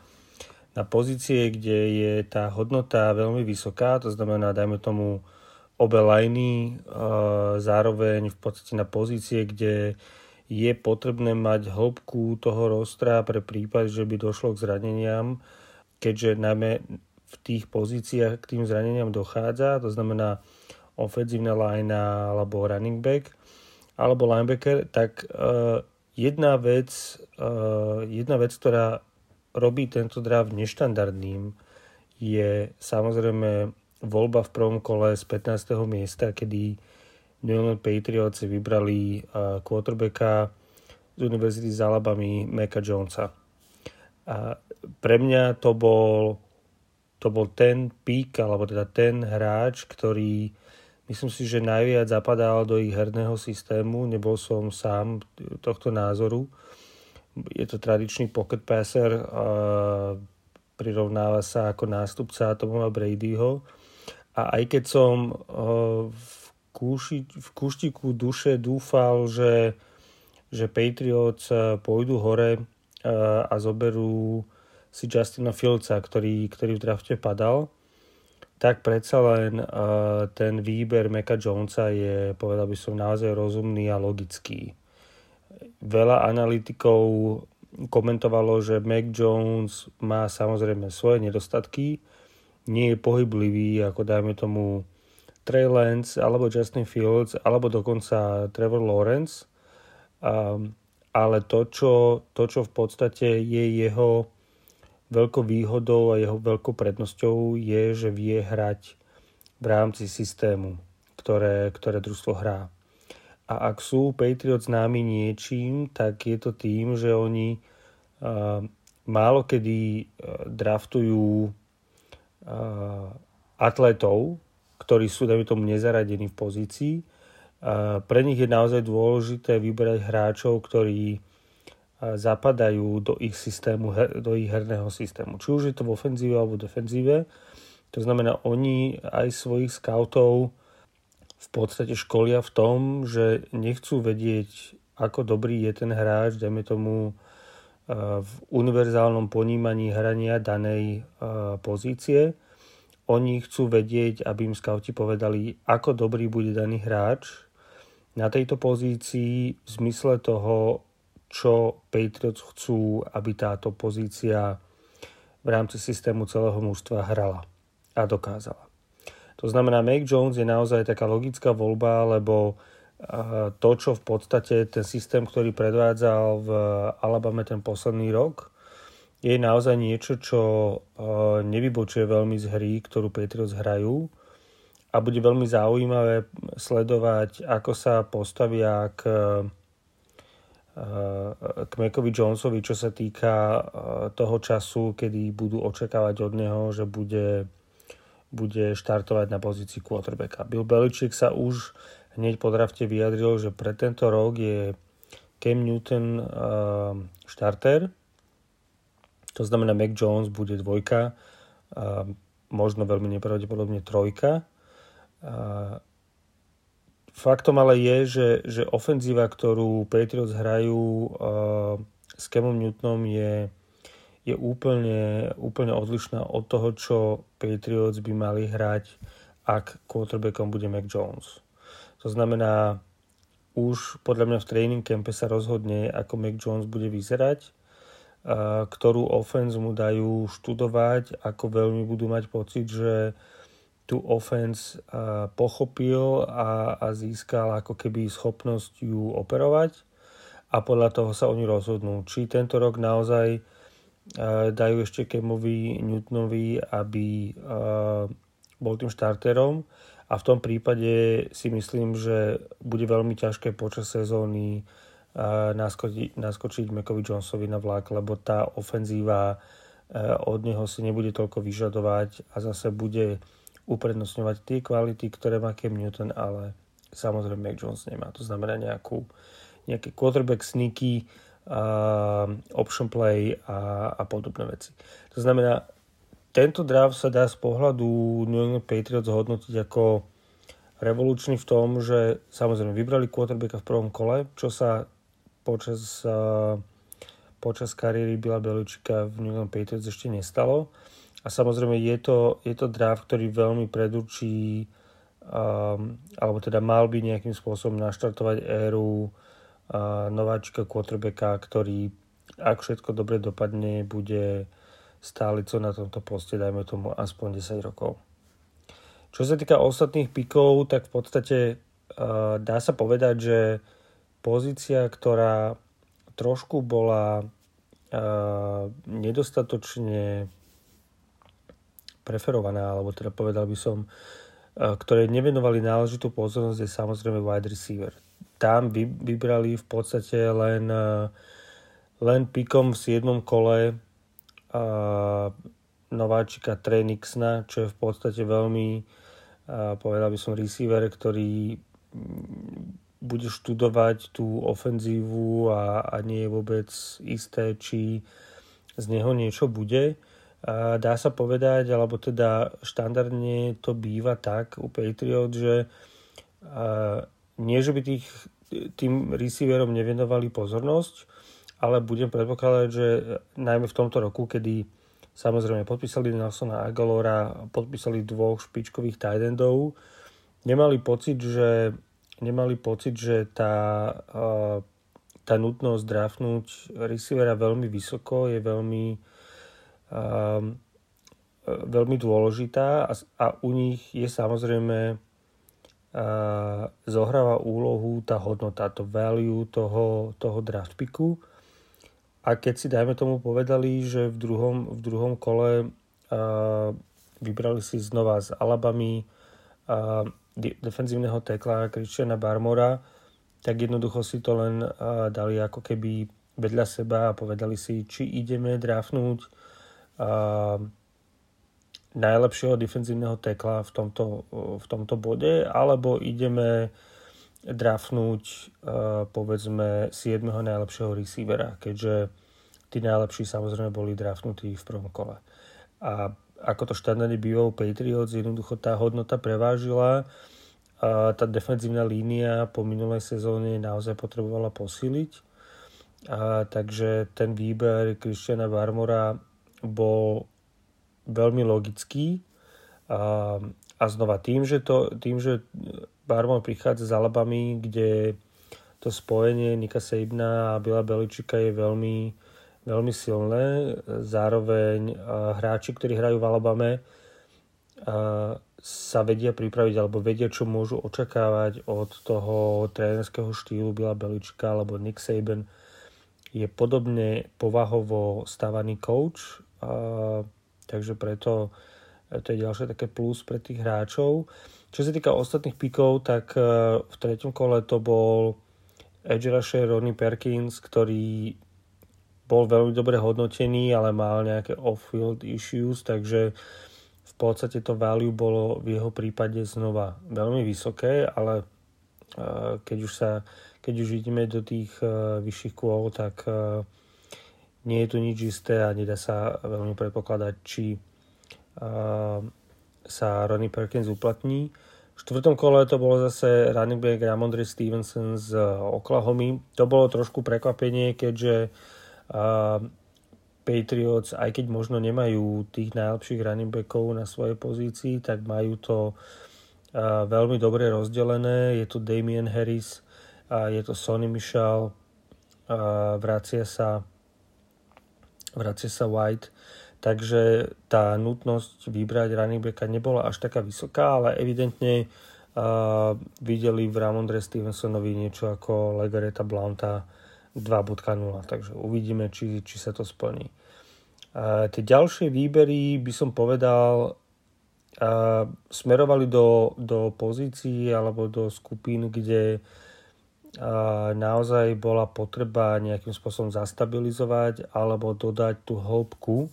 na pozície, kde je tá hodnota veľmi vysoká, to znamená, dajme tomu obe liny, uh, zároveň v podstate na pozície, kde je potrebné mať hĺbku toho rostra pre prípad, že by došlo k zraneniam keďže najmä v tých pozíciách k tým zraneniam dochádza, to znamená ofenzívna line alebo running back alebo linebacker, tak uh, jedna vec, uh, jedna vec, ktorá robí tento draft neštandardným, je samozrejme voľba v prvom kole z 15. miesta, kedy New England Patriots vybrali quarterbacka z Univerzity z Alabamy Meka Jonesa. A pre mňa to bol, to bol ten pík, alebo teda ten hráč, ktorý myslím si, že najviac zapadal do ich herného systému. Nebol som sám tohto názoru. Je to tradičný pocket passer, prirovnáva sa ako nástupca Tomova Bradyho. A aj keď som v, kúši, v kúštiku duše dúfal, že, že Patriots pôjdu hore a zoberú si Justina Fieldsa, ktorý, ktorý v drafte padal, tak predsa len uh, ten výber Meka Jonesa je, povedal by som, naozaj rozumný a logický. Veľa analytikov komentovalo, že Mac Jones má samozrejme svoje nedostatky, nie je pohyblivý, ako dajme tomu Trey Lance, alebo Justin Fields, alebo dokonca Trevor Lawrence. Um, ale to čo, to, čo v podstate je jeho veľkou výhodou a jeho veľkou prednosťou je, že vie hrať v rámci systému, ktoré, ktoré družstvo hrá. A ak sú Patriots známi niečím, tak je to tým, že oni uh, málo kedy uh, draftujú uh, atletov, ktorí sú, dajme tomu, nezaradení v pozícii. Uh, pre nich je naozaj dôležité vyberať hráčov, ktorí zapadajú do ich systému, do ich herného systému. Či už je to v ofenzíve alebo defenzíve. To znamená, oni aj svojich scoutov v podstate školia v tom, že nechcú vedieť, ako dobrý je ten hráč, dajme tomu v univerzálnom ponímaní hrania danej pozície. Oni chcú vedieť, aby im scouti povedali, ako dobrý bude daný hráč na tejto pozícii v zmysle toho, čo Patriots chcú, aby táto pozícia v rámci systému celého mužstva hrala a dokázala. To znamená, Make Jones je naozaj taká logická voľba, lebo to, čo v podstate ten systém, ktorý predvádzal v Alabame ten posledný rok, je naozaj niečo, čo nevybočuje veľmi z hry, ktorú Patriots hrajú a bude veľmi zaujímavé sledovať, ako sa postavia k k Macovi Jonesovi, čo sa týka eh, toho času, kedy budú očakávať od neho, že bude, bude štartovať na pozícii quarterbacka. Bill Belichick sa už hneď po drafte vyjadril, že pre tento rok je Cam Newton uh, štarter, to znamená Mac Jones bude dvojka, možno veľmi nepravdepodobne trojka. Uh, Faktom ale je, že, že ofenzíva, ktorú Patriots hrajú uh, s Kemom Newtonom je, je úplne, úplne odlišná od toho, čo Patriots by mali hrať, ak quarterbackom bude Mac Jones. To znamená, už podľa mňa v training campe sa rozhodne, ako Mac Jones bude vyzerať, uh, ktorú offense mu dajú študovať, ako veľmi budú mať pocit, že tú offense pochopil a, a získal ako keby schopnosť ju operovať a podľa toho sa oni rozhodnú. Či tento rok naozaj dajú ešte Kemovi Newtonovi, aby bol tým štarterom a v tom prípade si myslím, že bude veľmi ťažké počas sezóny naskočiť, naskočiť Mekovi Jonesovi na vlak, lebo tá ofenzíva od neho si nebude toľko vyžadovať a zase bude uprednostňovať tie kvality, ktoré má Cam Newton, ale samozrejme Mac Jones nemá. To znamená nejakú, nejaký quarterback sneaky, uh, option play a, a podobné veci. To znamená, tento draft sa dá z pohľadu New England Patriots hodnotiť ako revolučný v tom, že samozrejme vybrali quarterbacka v prvom kole, čo sa počas, uh, počas kariéry Bila Beličika v New England Patriots ešte nestalo. A samozrejme je to, je to draft, ktorý veľmi predurčí um, alebo teda mal by nejakým spôsobom naštartovať éru uh, nováčika quarterbacka, ktorý ak všetko dobre dopadne, bude stálico na tomto poste, dajme tomu aspoň 10 rokov. Čo sa týka ostatných pikov, tak v podstate uh, dá sa povedať, že pozícia, ktorá trošku bola uh, nedostatočne preferovaná, alebo teda povedal by som, ktoré nevenovali náležitú pozornosť, je samozrejme wide receiver. Tam vy, vybrali v podstate len, len pikom v 7. kole nováčika Trey Nixna, čo je v podstate veľmi, povedal by som, receiver, ktorý bude študovať tú ofenzívu a, a nie je vôbec isté, či z neho niečo bude. A dá sa povedať, alebo teda štandardne to býva tak u Patriot, že nie, že by tých, tým receiverom nevenovali pozornosť, ale budem predpokladať, že najmä v tomto roku, kedy samozrejme podpísali Nelsona Agalora, podpísali dvoch špičkových tight endov, nemali pocit, že nemali pocit, že tá, tá nutnosť draftnúť receivera veľmi vysoko je veľmi, veľmi dôležitá a, a u nich je samozrejme zohráva úlohu tá hodnota, to value toho, toho draft picku. A keď si, dajme tomu, povedali, že v druhom, v druhom kole vybrali si znova z Alabamy defenzívneho tekla Christiana Barmora, tak jednoducho si to len dali ako keby vedľa seba a povedali si, či ideme drafnúť najlepšieho defenzívneho tekla v tomto, v tomto bode, alebo ideme drafnúť povedzme 7. najlepšieho receivera, keďže tí najlepší samozrejme boli draftnutí v prvom kole. A ako to štandardne býva Patriots, jednoducho tá hodnota prevážila a tá defenzívna línia po minulej sezóne naozaj potrebovala posíliť. A, takže ten výber Christiana Barmora bol veľmi logický. A, a znova tým, že, to, tým, že Barmor prichádza s Alabami, kde to spojenie Nika Seibna a Bila Beličika je veľmi, veľmi silné. Zároveň hráči, ktorí hrajú v Alabame, sa vedia pripraviť alebo vedia, čo môžu očakávať od toho trénerského štýlu Bila Belička alebo Nick Saban je podobne povahovo stavaný coach, a, takže preto to je ďalšie také plus pre tých hráčov. Čo sa týka ostatných pikov, tak v treťom kole to bol edge rusher Ronnie Perkins, ktorý bol veľmi dobre hodnotený, ale mal nejaké off-field issues, takže v podstate to value bolo v jeho prípade znova veľmi vysoké, ale e, keď už, sa, keď už ideme do tých e, vyšších kôl, tak e, nie je tu nič isté a nedá sa veľmi predpokladať, či sa Ronnie Perkins uplatní. V štvrtom kole to bolo zase running back Ramondre Stevenson z Oklahoma. To bolo trošku prekvapenie, keďže Patriots, aj keď možno nemajú tých najlepších running backov na svojej pozícii, tak majú to uh, veľmi dobre rozdelené. Je tu Damien Harris, uh, je to Sonny Michel, uh, vracia sa vracia sa White, takže tá nutnosť vybrať running backa nebola až taká vysoká, ale evidentne uh, videli v Ramondre Stevensonovi niečo ako Legareta Blounta, 2.0, takže uvidíme, či, či sa to splní. A tie ďalšie výbery by som povedal a smerovali do, do pozícií alebo do skupín, kde a naozaj bola potreba nejakým spôsobom zastabilizovať alebo dodať tú hĺbku.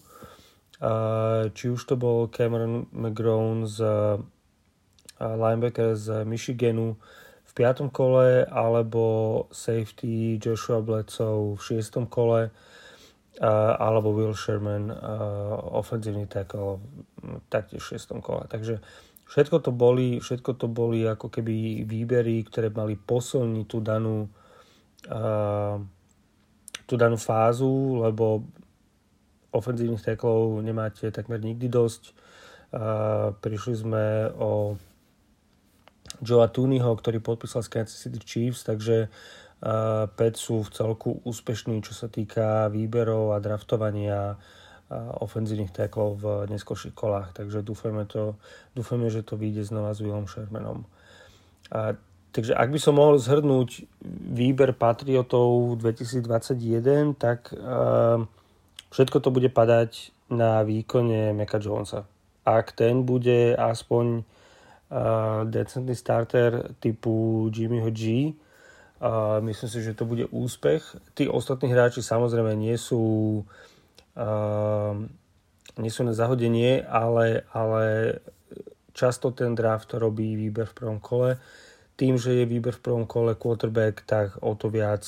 Či už to bol Cameron McGrone z linebacker z Michiganu, v piatom kole alebo safety Joshua Bledsoe v šiestom kole alebo Will Sherman ofenzívny tackle taktiež v šiestom kole. Takže všetko to boli, všetko to boli ako keby výbery, ktoré mali posilniť tú danú tú danú fázu, lebo ofenzívnych teklov nemáte takmer nikdy dosť. Prišli sme o Joea Tooneyho, ktorý podpísal s Kansas City Chiefs, takže uh, sú v celku úspešní, čo sa týka výberov a draftovania ofenzívnych teklov v neskôrších kolách, takže dúfajme, to, dúfajme, že to vyjde znova s Willom Shermanom. Uh, takže ak by som mohol zhrnúť výber Patriotov 2021, tak uh, všetko to bude padať na výkone Meka Jonesa. ak ten bude aspoň uh, decentný starter typu Jimmyho G, uh, myslím si, že to bude úspech. Tí ostatní hráči samozrejme nie sú uh, nie sú na zahodenie, ale, ale často ten draft robí výber v prvom kole. Tým, že je výber v prvom kole quarterback, tak o to viac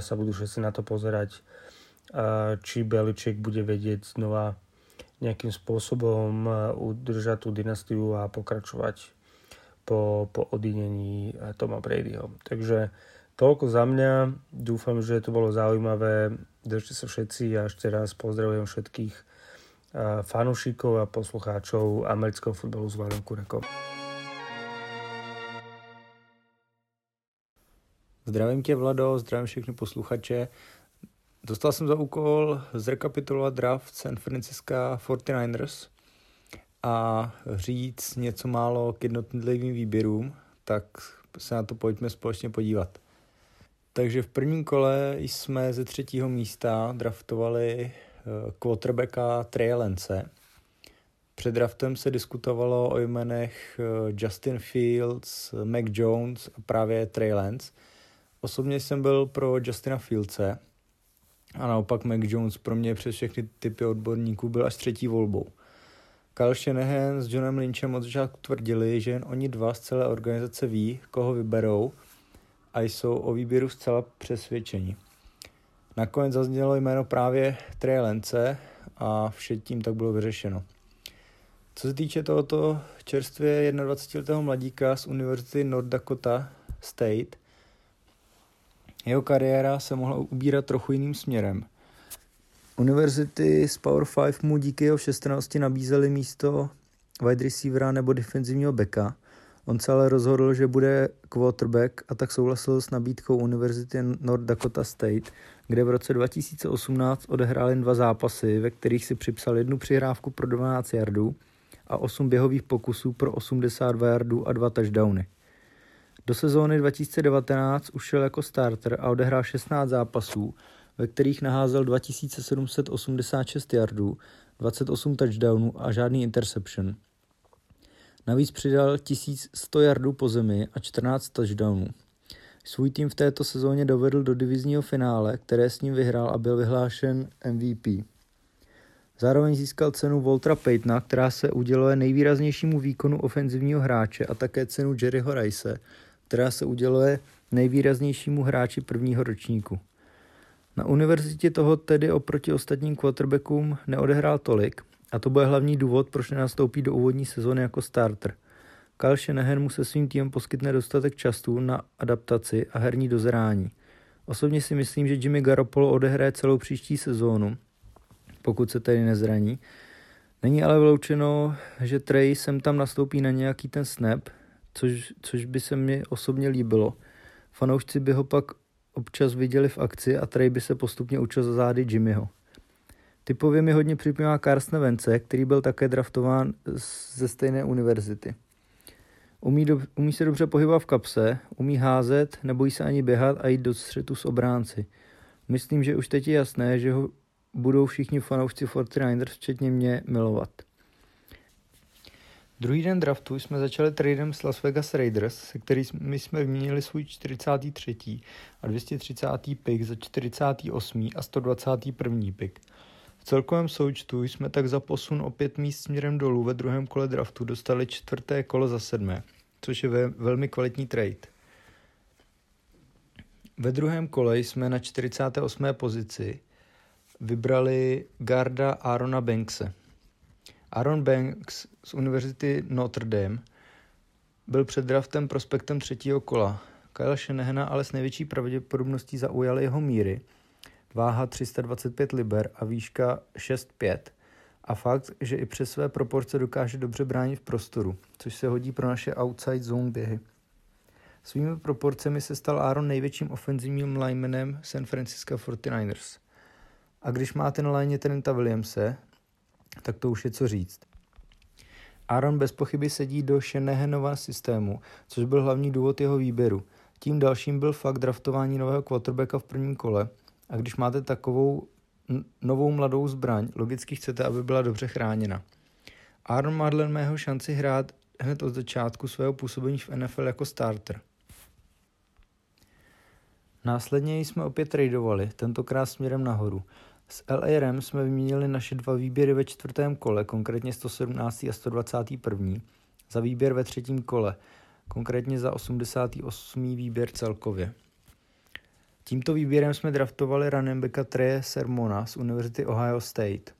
sa budú všetci na to pozerať, či Beliček bude vedieť znova nejakým spôsobom uh, udržať tú dynastiu a pokračovať po, po odinení Toma Bradyho. Takže toľko za mňa. Dúfam, že to bolo zaujímavé. Držte sa všetci a ešte raz pozdravujem všetkých fanúšikov a poslucháčov amerického futbalu s Vladom Kurekom. Zdravím tě, Vlado, zdravím všechny posluchače. Dostal jsem za úkol zrekapitulovat draft San Francisco 49ers a říct něco málo k jednotlivým výběrům, tak se na to pojďme společně podívat. Takže v prvním kole jsme ze třetího místa draftovali eh, quarterbacka Trey Lance. Před draftem se diskutovalo o jmenech eh, Justin Fields, Mac Jones a právě Trey Osobně jsem byl pro Justina Fieldse a naopak Mac Jones pro mě přes všechny typy odborníků byl až třetí volbou. Kyle Shanahan s Johnem Lynchem od začátku tvrdili, že jen oni dva z celé organizace ví, koho vyberou a jsou o výběru zcela přesvědčeni. Nakonec zaznělo jméno právě Trey Lance a vše tím tak bylo vyřešeno. Co se týče tohoto čerstvě 21-letého mladíka z Univerzity North Dakota State, jeho kariéra se mohla ubírat trochu jiným směrem. Univerzity z Power 5 mu díky jeho všestrannosti nabízely místo wide receivera nebo defenzivního backa. On se ale rozhodl, že bude quarterback a tak souhlasil s nabídkou Univerzity North Dakota State, kde v roce 2018 odehrál jen dva zápasy, ve kterých si připsal jednu přihrávku pro 12 yardů a 8 běhových pokusů pro 82 yardů a dva touchdowny. Do sezóny 2019 ušel jako starter a odehrál 16 zápasů, ve kterých naházel 2786 yardů, 28 touchdownů a žádný interception. Navíc přidal 1100 yardů po zemi a 14 touchdownů. Svůj tým v této sezóně dovedl do divizního finále, které s ním vyhrál a byl vyhlášen MVP. Zároveň získal cenu Voltra Paytona, která se uděluje nejvýraznějšímu výkonu ofenzivního hráče a také cenu Jerryho Rice, která se uděluje nejvýraznějšímu hráči prvního ročníku. Na univerzitě toho tedy oproti ostatním quarterbackům neodehrál tolik a to bude hlavní důvod, proč nenastoupí do úvodní sezóny jako starter. Kyle Shanahan mu se svým týmem poskytne dostatek času na adaptaci a herní dozrání. Osobně si myslím, že Jimmy Garoppolo odehraje celou příští sezónu, pokud se tedy nezraní. Není ale vyloučeno, že Trey sem tam nastoupí na nějaký ten snap, což, což by se mi osobně líbilo. Fanoušci by ho pak občas viděli v akci a Trey by se postupně učil za zády Jimmyho. Typově mi hodně připomíná Carson Vence, který byl také draftován ze stejné univerzity. Umí, do, umí se dobře pohybovat v kapse, umí házet, nebojí se ani běhat a jít do střetu s obránci. Myslím, že už teď je jasné, že ho budou všichni fanoušci 49ers, včetně mě, milovat. Druhý den draftu jsme začali tradem s Las Vegas Raiders, se kterými jsme vyměnili svůj 43. a 230. pick za 48. a 121. pick. V celkovém součtu jsme tak za posun o pět míst směrem dolů ve druhém kole draftu dostali čtvrté kolo za sedmé, což je ve, velmi kvalitní trade. Ve druhém kole jsme na 48. pozici vybrali garda Arona Bankse. Aaron Banks z Univerzity Notre Dame byl před draftem prospektem třetího kola. Kyle Shanahana ale s největší pravděpodobností zaujal jeho míry, váha 325 liber a výška 6,5 a fakt, že i přes své proporce dokáže dobře bránit v prostoru, což se hodí pro naše outside zone běhy. Svými proporcemi se stal Aaron největším ofenzivním linemanem San Francisco 49ers. A když máte na léně Trenta Williamse, tak to už je co říct. Aaron bez pochyby sedí do Shanahanova systému, což byl hlavní důvod jeho výběru. Tím dalším byl fakt draftování nového quarterbacka v prvním kole a když máte takovou novou mladou zbraň, logicky chcete, aby byla dobře chráněna. Aaron Madlen mého šanci hrát hned od začátku svého působení v NFL jako starter. Následně jsme opět tradovali, tentokrát směrem nahoru. S LA Rams jsme vyměnili naše dva výběry ve čtvrtém kole, konkrétně 117. a 121. za výběr ve třetím kole, konkrétně za 88. výběr celkově. Tímto výběrem jsme draftovali running backa Trey Sermona z Univerzity Ohio State.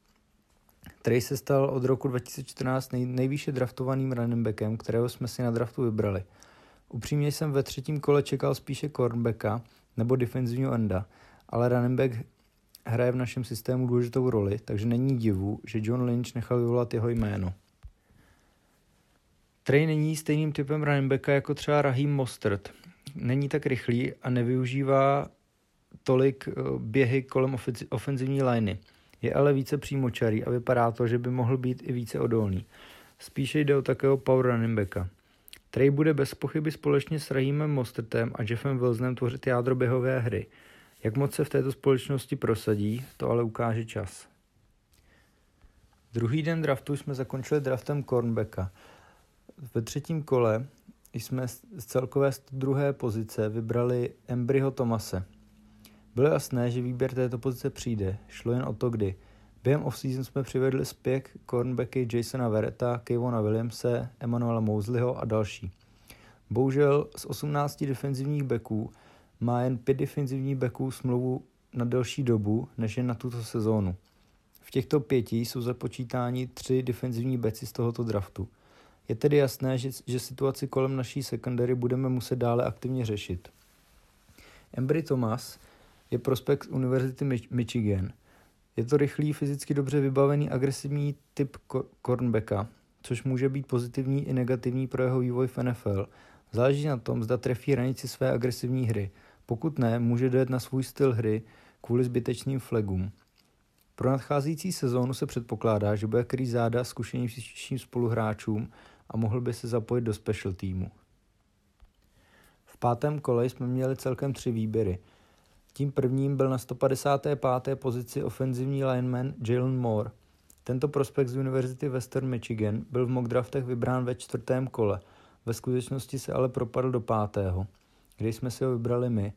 Trey se stal od roku 2014 nej, nejvýše draftovaným running backem, kterého jsme si na draftu vybrali. Upřímně jsem ve třetím kole čekal spíše cornerbacka nebo defenzivního enda, ale running back hraje v našem systému důležitou roli, takže není divu, že John Lynch nechal vyvolat jeho jméno. Trey není stejným typem running backa jako třeba Raheem Mostert. Není tak rychlý a nevyužívá tolik eh, běhy kolem ofenzivní liney. Je ale více přímočarý a vypadá to, že by mohl být i více odolný. Spíše jde o takého power running backa. Trey bude bez pochyby společně s Raheemem Mostertem a Jeffem Wilsonem tvořit jádro běhové hry. Jak moc se v této společnosti prosadí, to ale ukáže čas. Druhý den draftu jsme zakončili draftem cornbacka. Ve třetím kole jsme z celkové druhé pozice vybrali Embryho Tomase. Bylo jasné, že výběr této pozice přijde, šlo jen o to kdy. Během off-season jsme přivedli zpět cornbacky Jasona Vereta, Kevona Williamse, Emanuela Mosleyho a další. Bohužel z 18 defenzivních backů má jen 5 defenzivních backů smlouvu na delší dobu, než je na tuto sezónu. V těchto pěti jsou započítáni tři defenzivní beci z tohoto draftu. Je tedy jasné, že, že situaci kolem naší secondary budeme muset dále aktivně řešit. Embry Thomas je prospekt Univerzity Michigan. Je to rychlý, fyzicky dobře vybavený, agresivní typ cornerbacka, což může být pozitivní i negativní pro jeho vývoj v NFL. Záleží na tom, zda trefí hranici své agresivní hry. Pokud ne, může dojet na svůj styl hry kvůli zbytečným flagům. Pro nadcházející sezónu se předpokládá, že bude krýt záda zkušenějším spoluhráčům a mohl by se zapojit do special týmu. V pátém kole jsme měli celkem tři výběry – tím prvním byl na 155. pozici ofenzivní lineman Jalen Moore. Tento prospekt z Univerzity Western Michigan byl v mock draftech vybrán ve čtvrtém kole. Ve skutečnosti se ale propadl do pátého, kde jsme si ho vybrali my.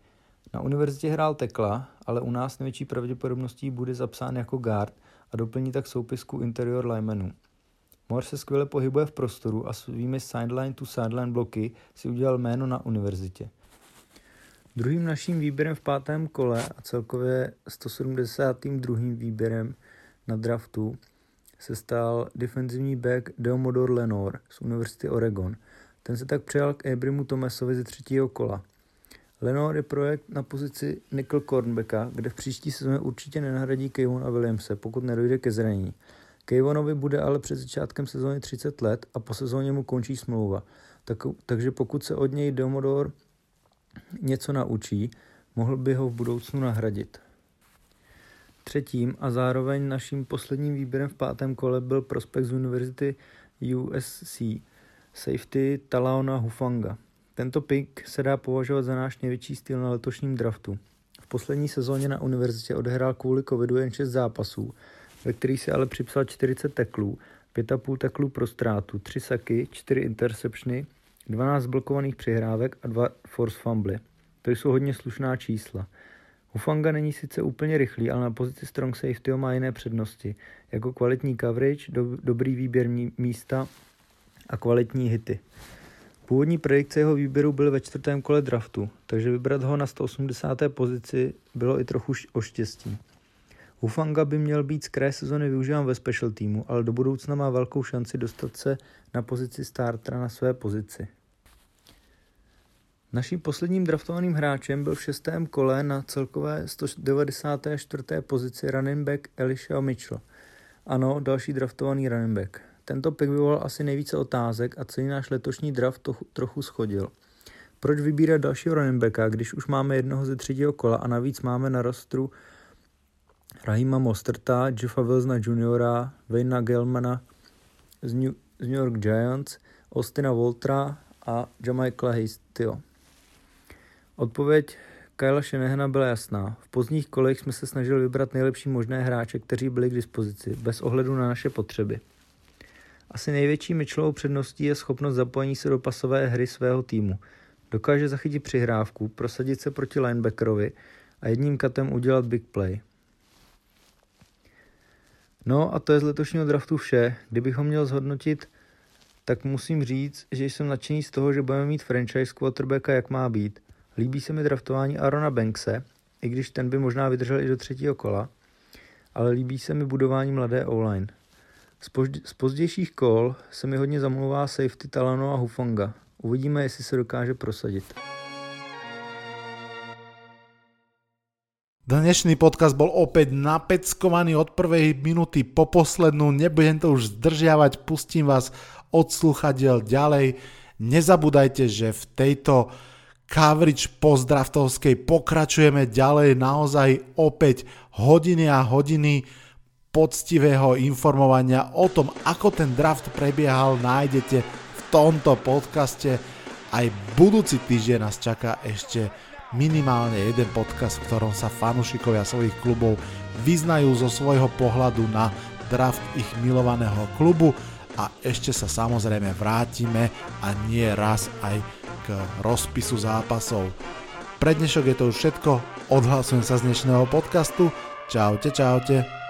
Na univerzitě hrál tekla, ale u nás největší pravděpodobností bude zapsán jako guard a doplní tak soupisku interior linemanů. Moore se skvěle pohybuje v prostoru a svými sideline to sideline bloky si udělal jméno na univerzitě. Druhým naším výběrem v pátém kole a celkově 172. výběrem na draftu se stal defenzivní back Deomodor Lenor z Univerzity Oregon. Ten se tak přijal k Abrimu Thomasovi ze třetího kola. Lenor je projekt na pozici nickel cornbacka, kde v příští sezóně určitě nenahradí Kayvon a Williamse, pokud nedojde ke zranění. Kayvonovi bude ale před začátkem sezóny 30 let a po sezóně mu končí smlouva. Tak, takže pokud se od něj Deomodor něco naučí, mohl by ho v budoucnu nahradit. Třetím a zároveň naším posledním výběrem v pátém kole byl prospekt z univerzity USC, safety Talaona Hufanga. Tento pick se dá považovat za náš největší styl na letošním draftu. V poslední sezóně na univerzitě odehrál kvůli covidu jen 6 zápasů, ve kterých se ale připsal 40 teklů, 5,5 teklů pro ztrátu, 3 saky, 4 interceptiony 12 blokovaných přihrávek a 2 force fumble. To jsou hodně slušná čísla. Hufanga není sice úplně rychlý, ale na pozici strong safety má jiné přednosti, jako kvalitní coverage, do, dobrý výběr místa a kvalitní hity. Původní predikce jeho výběru byly ve čtvrtém kole draftu, takže vybrat ho na 180. pozici bylo i trochu o štěstí. Hufanga by měl být z kraje sezony využíván ve special týmu, ale do budoucna má velkou šanci dostat se na pozici startera na své pozici. Naším posledním draftovaným hráčem byl v šestém kole na celkové 194. pozici running back Elisha Mitchell. Ano, další draftovaný running back. Tento pick vyvolal asi nejvíce otázek a celý náš letošní draft to, trochu schodil. Proč vybírat dalšího running backa, když už máme jednoho ze třetího kola a navíc máme na rostru Rahima Mosterta, Jeffa Wilsona Jr., Wayna Gelmana z New, z New York Giants, Austina Voltra a Jamaika Hastio. Odpověď Kyla Shanahana byla jasná. V pozdních kolech jsme se snažili vybrat nejlepší možné hráče, kteří byli k dispozici, bez ohledu na naše potřeby. Asi největší Mitchellovou předností je schopnost zapojení se do pasové hry svého týmu. Dokáže zachytit přihrávku, prosadit se proti linebackerovi a jedním katem udělat big play. No a to je z letošního draftu vše. Kdybych ho měl zhodnotit, tak musím říct, že jsem nadšený z toho, že budeme mít franchise quarterbacka, jak má být. Líbí se mi draftování Arona Bankse, i když ten by možná vydržel i do třetího kola, ale líbí se mi budování mladé online. Z pozdějších kol se mi hodně zamluvá safety Talano a Hufonga. Uvidíme, jestli se dokáže prosadit. Dnešný podcast bol opäť napeckovaný od prvej minúty po poslednú, nebudem to už zdržiavať, pustím vás od ďalej. Nezabúdajte, že v tejto coverage pozdraftovskej pokračujeme ďalej, naozaj opäť hodiny a hodiny poctivého informovania o tom, ako ten draft prebiehal, nájdete v tomto podcaste. Aj budúci týždeň nás čaká ešte minimálne jeden podcast, v ktorom sa fanúšikovia svojich klubov vyznajú zo svojho pohľadu na draft ich milovaného klubu a ešte sa samozrejme vrátime a nie raz aj k rozpisu zápasov. Pre dnešok je to už všetko, odhlasujem sa z dnešného podcastu, čaute čaute.